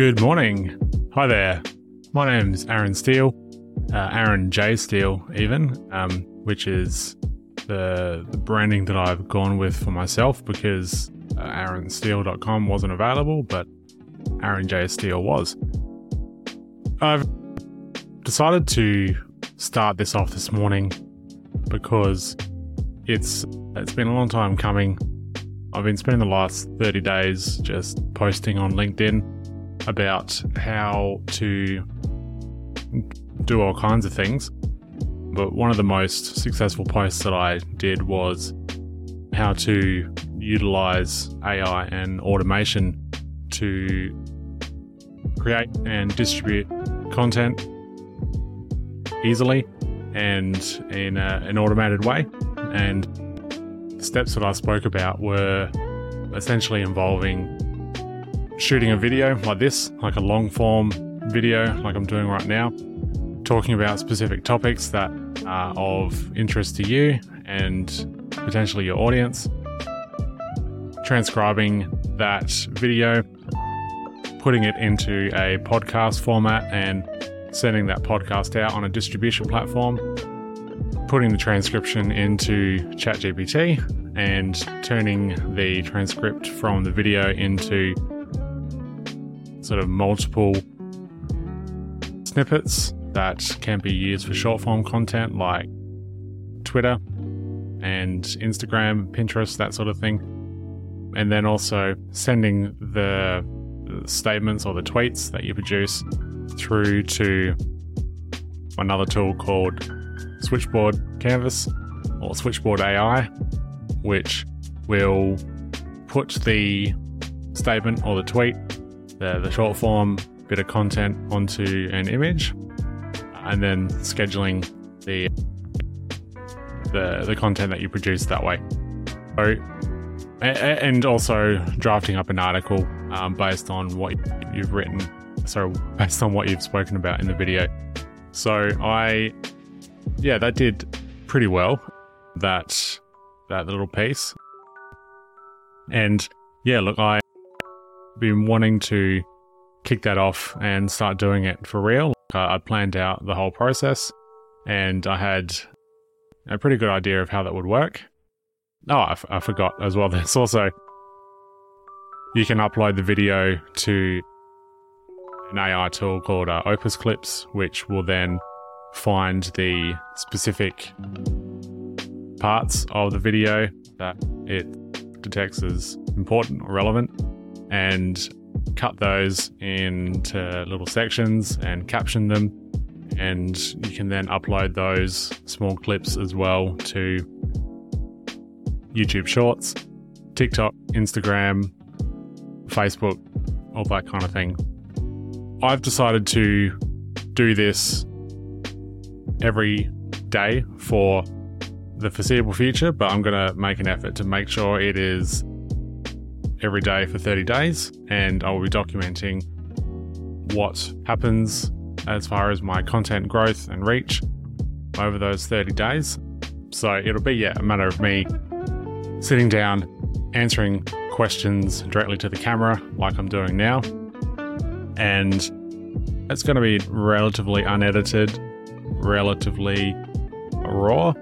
Good morning. Hi there. My name's Aaron Steele, uh, Aaron J. Steele, even, um, which is the, the, branding that I've gone with for myself because uh, aaronsteele.com wasn't available, but Aaron J. Steele was. I've decided to start this off this morning because it's it's been a long time coming. I've been spending the last 30 days just posting on LinkedIn about how to do all kinds of things. But one of the most successful posts that I did was how to utilize AI and automation to create and distribute content easily and in a, an automated way. And the steps that I spoke about were essentially involving shooting a video like this, like a long form video, like I'm doing right now, talking about specific topics that are of interest to you and potentially your audience, transcribing that video, putting it into a podcast format, and sending that podcast out on a distribution platform, putting the transcription into ChatGPT, and turning the transcript from the video into sort of multiple snippets that can be used for short form content like Twitter and Instagram, Pinterest, that sort of thing. And then also sending the statements or the tweets that you produce through to another tool called Switchboard Canvas or Switchboard AI, which will put the statement or the tweet the, the short form bit of content onto an image and then scheduling the the, the content that you produce that way. So, and also drafting up an article um, based on what you've written, so based on what you've spoken about in the video. So I, yeah, that did pretty well. That that little piece, and yeah, look, I been wanting to kick that off and start doing it for real. Uh, I planned out the whole process and I had a pretty good idea of how that would work. Oh, I, f- I forgot as well. There's also, you can upload the video to an AI tool called uh, Opus Clips, which will then find the specific parts of the video that it detects as important or relevant and cut those into little sections and caption them. And you can then upload those small clips as well to YouTube Shorts, TikTok, Instagram, Facebook, all that kind of thing. I've decided to do this every day for the foreseeable future, but I'm going to make an effort to make sure it is every day for 30 days, and I will be documenting what happens as far as my content growth and reach over those 30 days. So it'll be, yeah, a matter of me sitting down, answering questions directly to the camera, like I'm doing now. And it's going to be relatively unedited, relatively raw.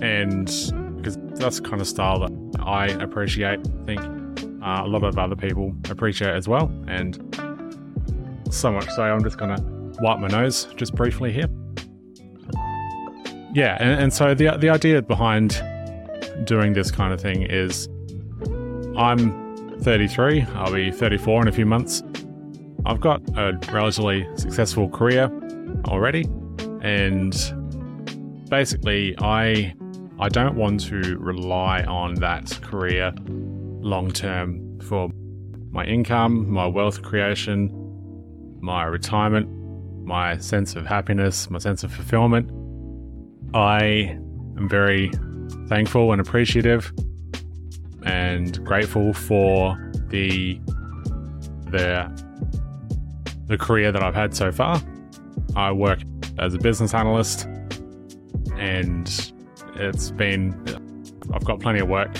And because that's the kind of style that I appreciate. I think uh, a lot of other people appreciate as well. And so much so, I'm just going to wipe my nose just briefly here. Yeah, and, and so the, the idea behind doing this kind of thing is I'm 33, I'll be 34 in a few months. I've got a relatively successful career already, and basically, I I don't want to rely on that career long term for my income, my wealth creation, my retirement, my sense of happiness, my sense of fulfillment. I am very thankful and appreciative and grateful for the the the career that I've had so far. I work as a business analyst and it's been I've got plenty of work.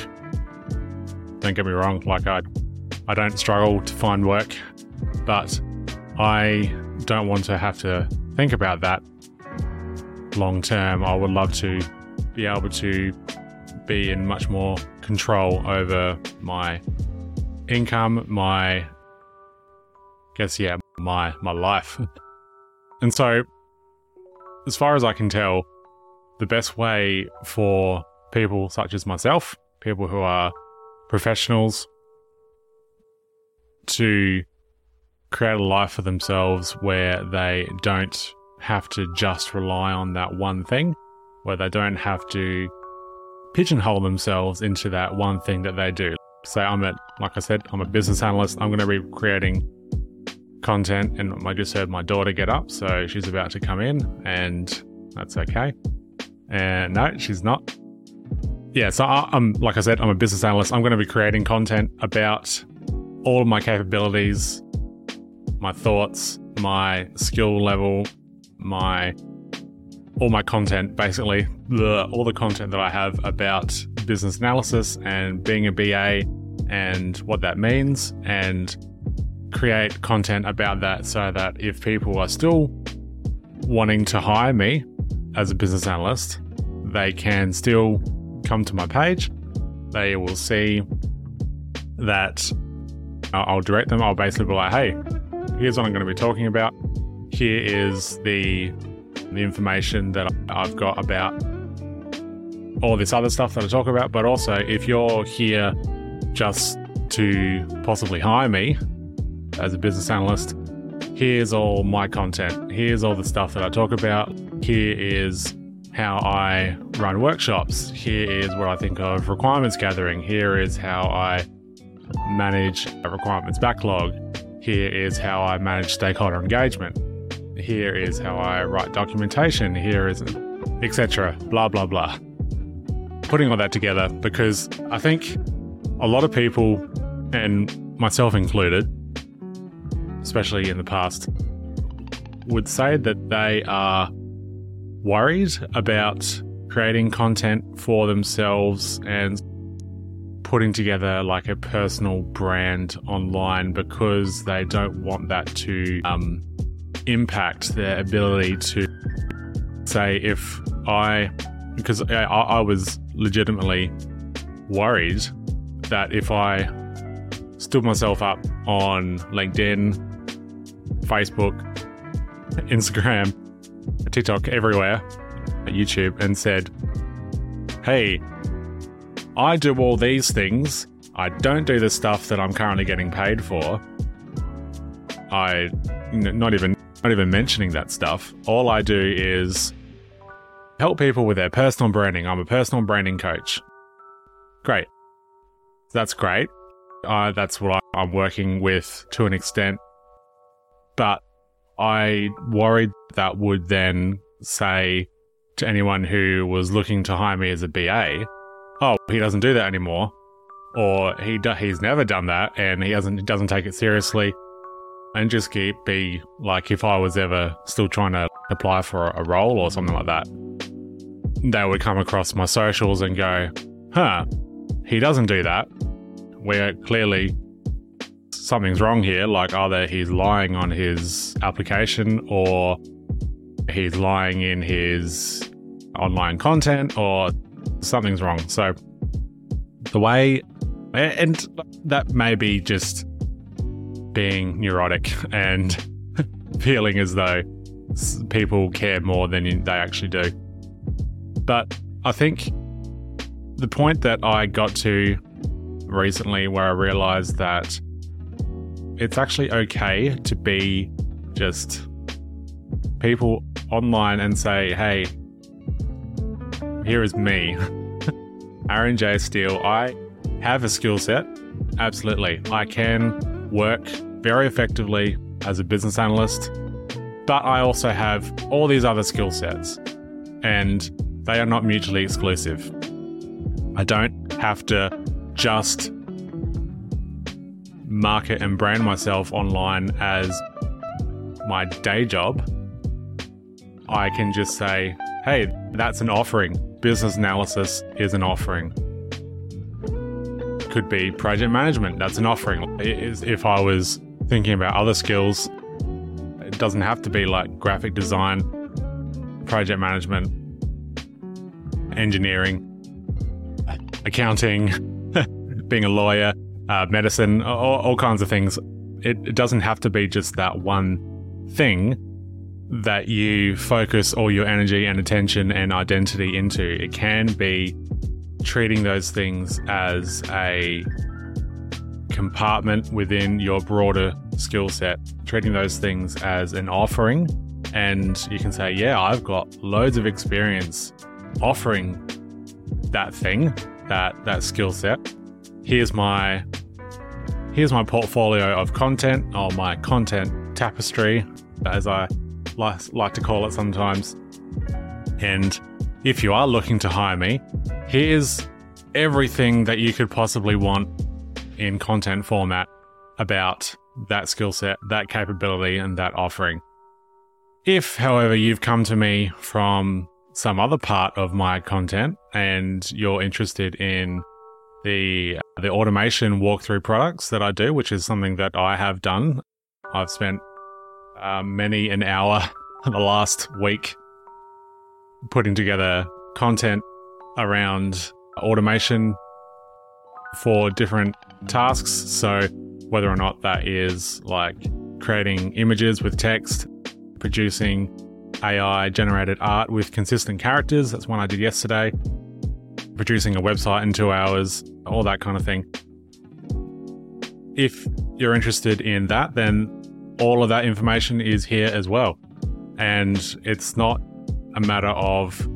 Don't get me wrong, like I I don't struggle to find work but I don't want to have to think about that long term. I would love to be able to be in much more control over my income, my guess yeah, my my life. and so as far as I can tell, the best way for people such as myself, people who are professionals, to create a life for themselves where they don't have to just rely on that one thing, where they don't have to pigeonhole themselves into that one thing that they do. Say, I'm a, like I said, I'm a business analyst. I'm going to be creating content, and I just heard my daughter get up, so she's about to come in, and that's okay. And no, she's not. Yeah, so I, I'm like I said, I'm a business analyst. I'm going to be creating content about all of my capabilities, my thoughts, my skill level, my all my content, basically the all the content that I have about business analysis and being a BA and what that means and create content about that so that if people are still wanting to hire me as a business analyst, they can still come to my page. They will see that I'll direct them. I'll basically be like, hey, here's what I'm going to be talking about. Here is the the information that I've got about all this other stuff that I talk about. But also, if you're here just to possibly hire me as a business analyst, here's all my content. Here's all the stuff that I talk about. Here is how I run workshops. Here is what I think of requirements gathering. Here is how I manage a requirements backlog. Here is how I manage stakeholder engagement. Here is how I write documentation. Here is etc. Blah blah blah. Putting all that together because I think a lot of people, and myself included, especially in the past, would say that they are worried about creating content for themselves and putting together like a personal brand online because they don't want that to um, impact their ability to say if I because I, I was legitimately worried that if I stood myself up on LinkedIn, Facebook, Instagram, TikTok, everywhere, YouTube, and said, Hey, I do all these things. I don't do the stuff that I'm currently getting paid for. I, not even, not even mentioning that stuff. All I do is help people with their personal branding. I'm a personal branding coach. Great. That's great. Uh, that's what I'm working with to an extent. But I worried that would then say to anyone who was looking to hire me as a BA, oh, he doesn't do that anymore, or he do- he's never done that and he doesn't doesn't take it seriously, and just keep be like if I was ever still trying to apply for a role or something like that, they would come across my socials and go, huh, he doesn't do that. We're clearly something's wrong here. Like either he's lying on his application or he's lying in his online content or something's wrong. So the way, and that may be just being neurotic and feeling as though people care more than they actually do. But I think the point that I got to recently where I realized that it's actually okay to be just people online and say, hey, here is me, Aaron J. Steele. I have a skill set. Absolutely. I can work very effectively as a business analyst, but I also have all these other skill sets, and they are not mutually exclusive. I don't have to just market and brand myself online as my day job. I can just say, hey, that's an offering. Business analysis is an offering. Could be project management, that's an offering. If I was thinking about other skills, it doesn't have to be like graphic design, project management, engineering, accounting, being a lawyer, uh, medicine, all, all kinds of things. It, it doesn't have to be just that one thing that you focus all your energy and attention and identity into. It can be treating those things as a compartment within your broader skill set, treating those things as an offering. And you can say, yeah, I've got loads of experience offering that thing, that that skill set. Here's my here's my portfolio of content or my content tapestry, as I like, to call it sometimes. And if you are looking to hire me, here's everything that you could possibly want in content format about that skill set, that capability, and that offering. If, however, you've come to me from some other part of my content and you're interested in the the automation walkthrough products that I do, which is something that I have done. I've spent uh, many an hour the last week putting together content around automation for different tasks. So, whether or not that is like creating images with text, producing AI generated art with consistent characters, that's one I did yesterday, producing a website in two hours, all that kind of thing. If you're interested in that, then all of that information is here as well. And it's not a matter of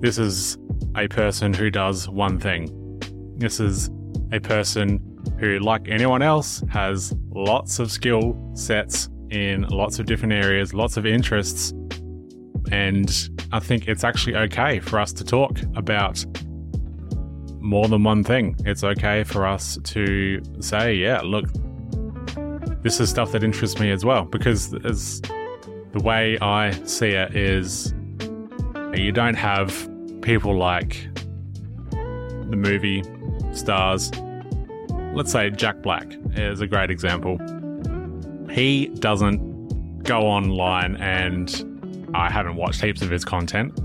this is a person who does one thing. This is a person who, like anyone else, has lots of skill sets in lots of different areas, lots of interests. And I think it's actually okay for us to talk about more than one thing. It's okay for us to say, yeah, look, this is stuff that interests me as well because as the way I see it is you don't have people like the movie stars. Let's say Jack Black is a great example. He doesn't go online and I haven't watched heaps of his content,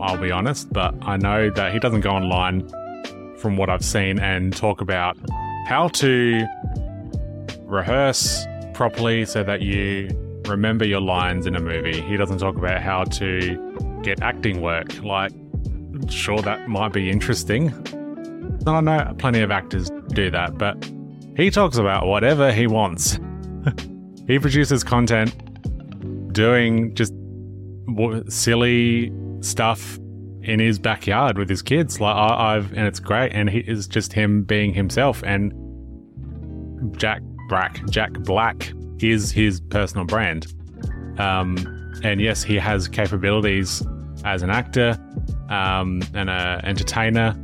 I'll be honest, but I know that he doesn't go online from what I've seen and talk about how to rehearse properly so that you remember your lines in a movie. He doesn't talk about how to get acting work. Like, sure, that might be interesting. And I know plenty of actors do that, but he talks about whatever he wants. he produces content doing just silly stuff in his backyard with his kids. Like I, have and it's great, and he is just him being himself. And Jack Black, Jack Black is his personal brand. Um, and yes, he has capabilities as an actor um, and an entertainer,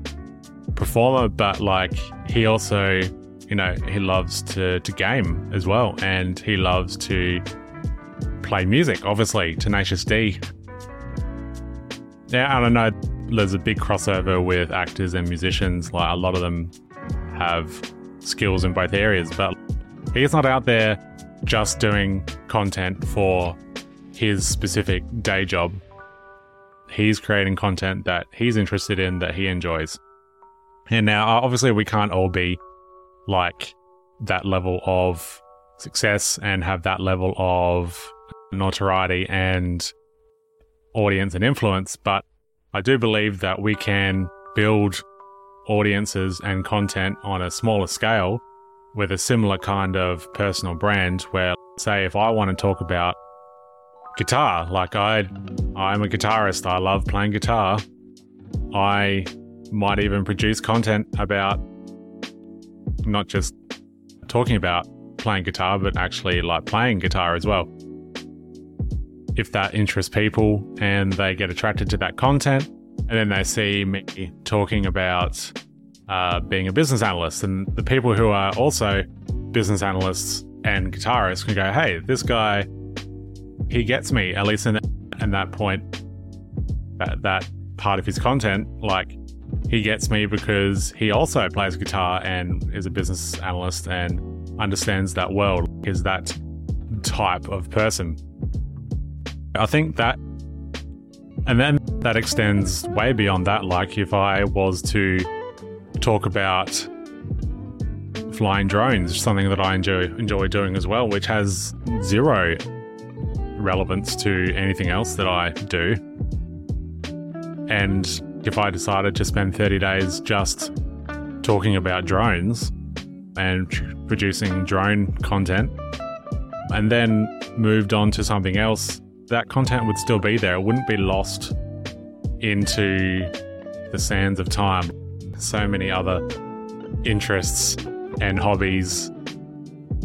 performer, but like he also, you know, he loves to, to game as well. And he loves to play music, obviously, Tenacious D. Yeah, and I know. There's a big crossover with actors and musicians. Like a lot of them have skills in both areas, but he's not out there just doing content for his specific day job. He's creating content that he's interested in, that he enjoys. And now, obviously, we can't all be like that level of success and have that level of notoriety and audience and influence, but I do believe that we can build audiences and content on a smaller scale with a similar kind of personal brand where say if I want to talk about guitar, like I I'm a guitarist, I love playing guitar. I might even produce content about not just talking about playing guitar, but actually like playing guitar as well. If that interests people and they get attracted to that content, and then they see me talking about uh, being a business analyst. And the people who are also business analysts and guitarists can go, hey, this guy, he gets me, at least in, in that point, that, that part of his content. Like, he gets me because he also plays guitar and is a business analyst and understands that world, is that type of person. I think that, and then that extends way beyond that. Like if I was to talk about flying drones, something that I enjoy enjoy doing as well, which has zero relevance to anything else that I do. And if I decided to spend 30 days just talking about drones and producing drone content, and then moved on to something else, that content would still be there. It wouldn't be lost into the sands of time. So many other interests and hobbies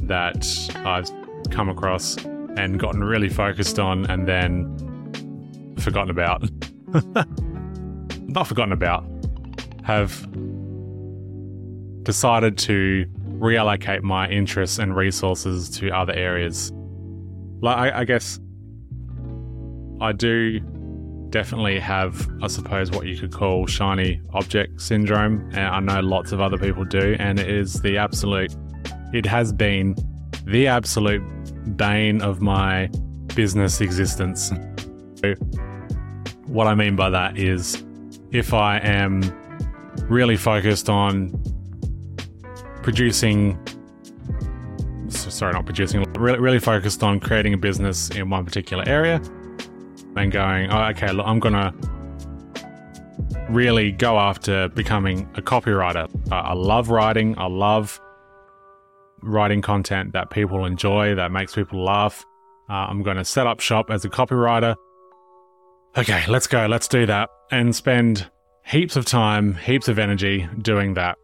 that I've come across and gotten really focused on and then forgotten about. Not forgotten about, have decided to reallocate my interests and resources to other areas. Like, I, I guess I do definitely have, I suppose, what you could call shiny object syndrome. And I know lots of other people do. And it is the absolute, it has been the absolute bane of my business existence. So what I mean by that is if I am really focused on producing sorry not producing really, really focused on creating a business in one particular area and going oh okay look i'm gonna really go after becoming a copywriter. Uh, i love writing. I love writing content that people enjoy that makes people laugh. Uh, i'm going to set up shop as a copywriter. Okay let's go. Let's do that and spend heaps of time heaps of energy doing that.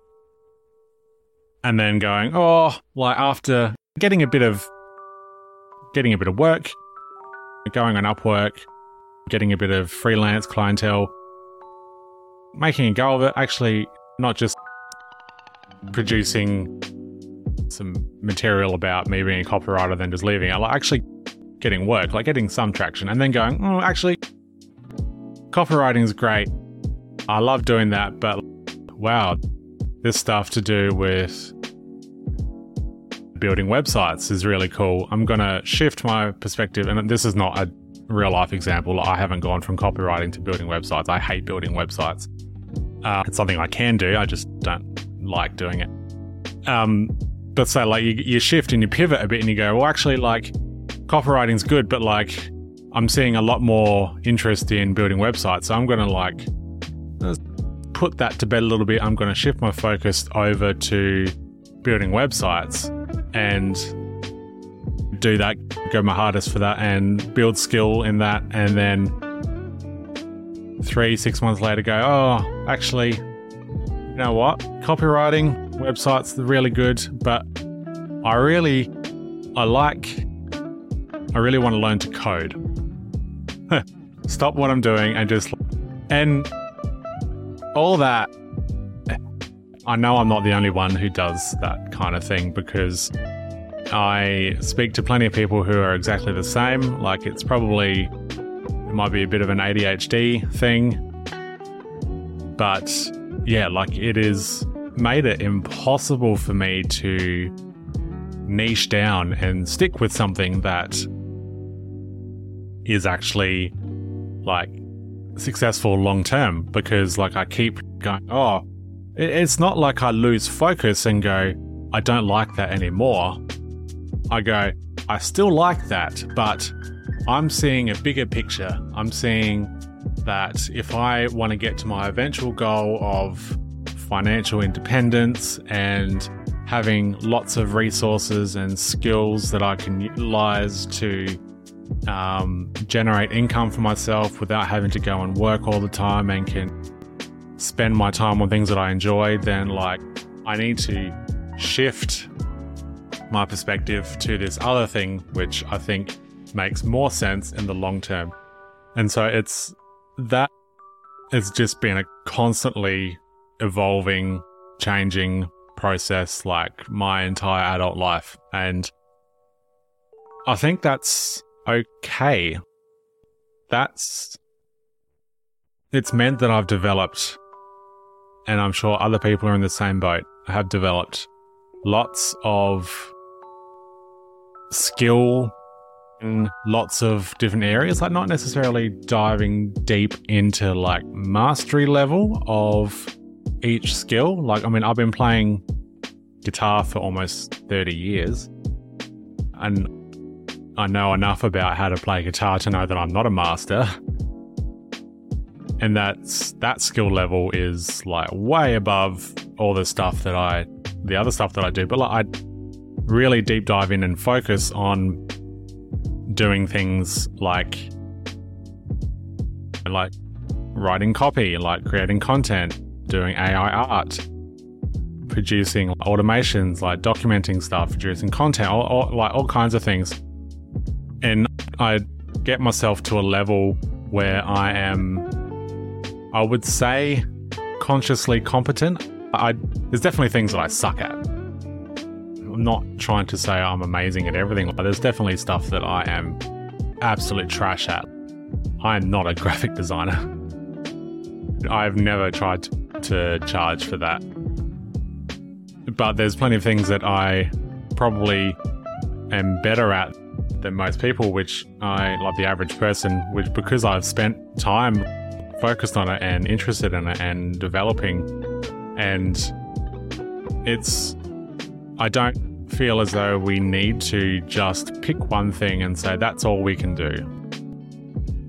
And then going, oh, like after getting a bit of getting a bit of work, going on Upwork, getting a bit of freelance clientele, making a go of it, actually not just producing some material about me being a copywriter, then just leaving it, like actually getting work, like getting some traction, and then going, oh, actually, copywriting is great. I love doing that, but wow, this stuff to do with building websites is really cool. I'm going to shift my perspective, and this is not a real life example. I haven't gone from copywriting to building websites. I hate building websites. Uh, it's something I can do, I just don't like doing it. Um, but so, like, you, you shift and you pivot a bit and you go, well, actually, like, copywriting's good, but like, I'm seeing a lot more interest in building websites. So I'm going to like put that to bed a little bit. I'm going to shift my focus over to building websites and do that, go my hardest for that and build skill in that. And then three, six months later, go, oh, actually, you know what? Copywriting, websites, are really good, but I really, I like, I really want to learn to code. Stop what I'm doing and just, and all that, I know I'm not the only one who does that kind of thing because I speak to plenty of people who are exactly the same. Like it's probably, it might be a bit of an ADHD thing. But yeah, like it is made it impossible for me to niche down and stick with something that is actually like successful long term because like I keep going, oh, it's not like I lose focus and go, I don't like that anymore. I go, I still like that, but I'm seeing a bigger picture. I'm seeing that if I want to get to my eventual goal of financial independence and having lots of resources and skills that I can utilize to um, generate income for myself without having to go and work all the time and can spend my time on things that I enjoy, then like I need to shift my perspective to this other thing, which I think makes more sense in the long term. And so it's that it's just been a constantly evolving, changing process like my entire adult life. And I think that's okay. That's. It's meant that I've developed, and I'm sure other people are in the same boat, have developed lots of skill in lots of different areas, like not necessarily diving deep into like mastery level of each skill. Like, I mean, I've been playing guitar for almost 30 years and I know enough about how to play guitar to know that I'm not a master. And that's that skill level is like way above all the stuff that I the other stuff that I do. But like I really deep dive in and focus on doing things like like writing copy, like creating content, doing AI art, producing automations, like documenting stuff, producing content, all, all, like all kinds of things. And I get myself to a level where I am, I would say, consciously competent. I there's definitely things that I suck at. Not trying to say I'm amazing at everything. But there's definitely stuff that I am absolute trash at. I am not a graphic designer. I've never tried to charge for that. But there's plenty of things that I probably am better at than most people, which I, like the average person, which because I've spent time focused on it and interested in it and developing, and it's, I don't feel as though we need to just pick one thing and say that's all we can do.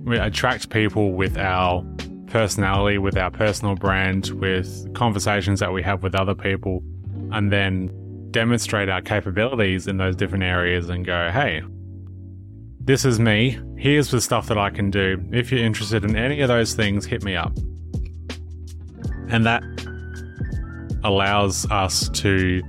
We attract people with our personality, with our personal brand, with conversations that we have with other people, and then demonstrate our capabilities in those different areas and go, hey, this is me. Here's the stuff that I can do. If you're interested in any of those things, hit me up. And that allows us to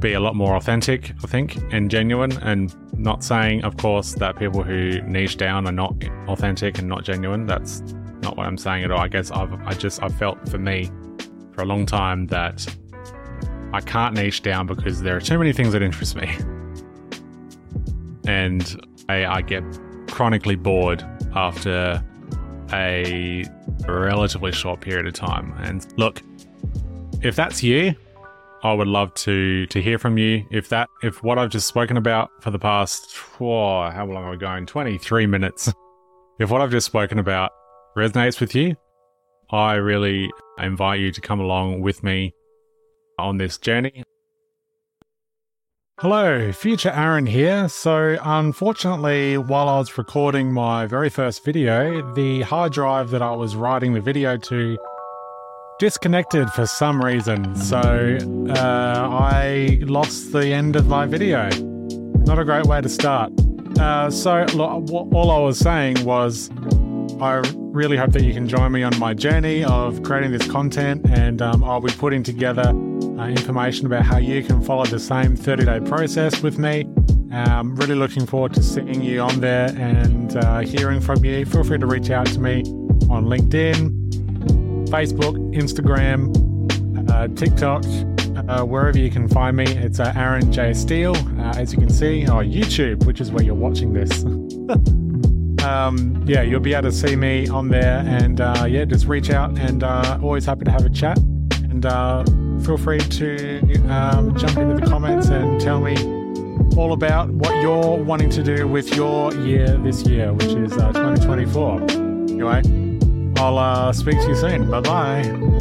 be a lot more authentic, I think, and genuine, and not saying, of course, that people who niche down are not authentic and not genuine. That's not what I'm saying at all. I guess I've I just I've felt for me for a long time that I can't niche down because there are too many things that interest me, and I, I get chronically bored after a relatively short period of time. And look, if that's you, I would love to to hear from you. If that if what I've just spoken about for the past oh, how long are we going? Twenty three minutes. If what I've just spoken about resonates with you, I really invite you to come along with me on this journey. Hello, future Aaron here. So, unfortunately, while I was recording my very first video, the hard drive that I was writing the video to disconnected for some reason. So uh, I lost the end of my video. Not a great way to start. Uh, so all I was saying was, I really hope that you can join me on my journey of creating this content, and um, I'll be putting together uh, information about how you can follow the same 30 day process with me. I'm really looking forward to seeing you on there and uh, hearing from you. Feel free to reach out to me on LinkedIn, Facebook, Instagram, uh, TikTok, uh, wherever you can find me. It's uh, Aaron J. Steele, uh, as you can see, or YouTube, which is where you're watching this. um, yeah, you'll be able to see me on there, and uh, yeah, just reach out, and uh, always happy to have a chat. And feel free to um, jump into the comments and tell me all about what you're wanting to do with your year this year, which is 2024. Anyway. I'll uh, speak to you soon. Bye bye.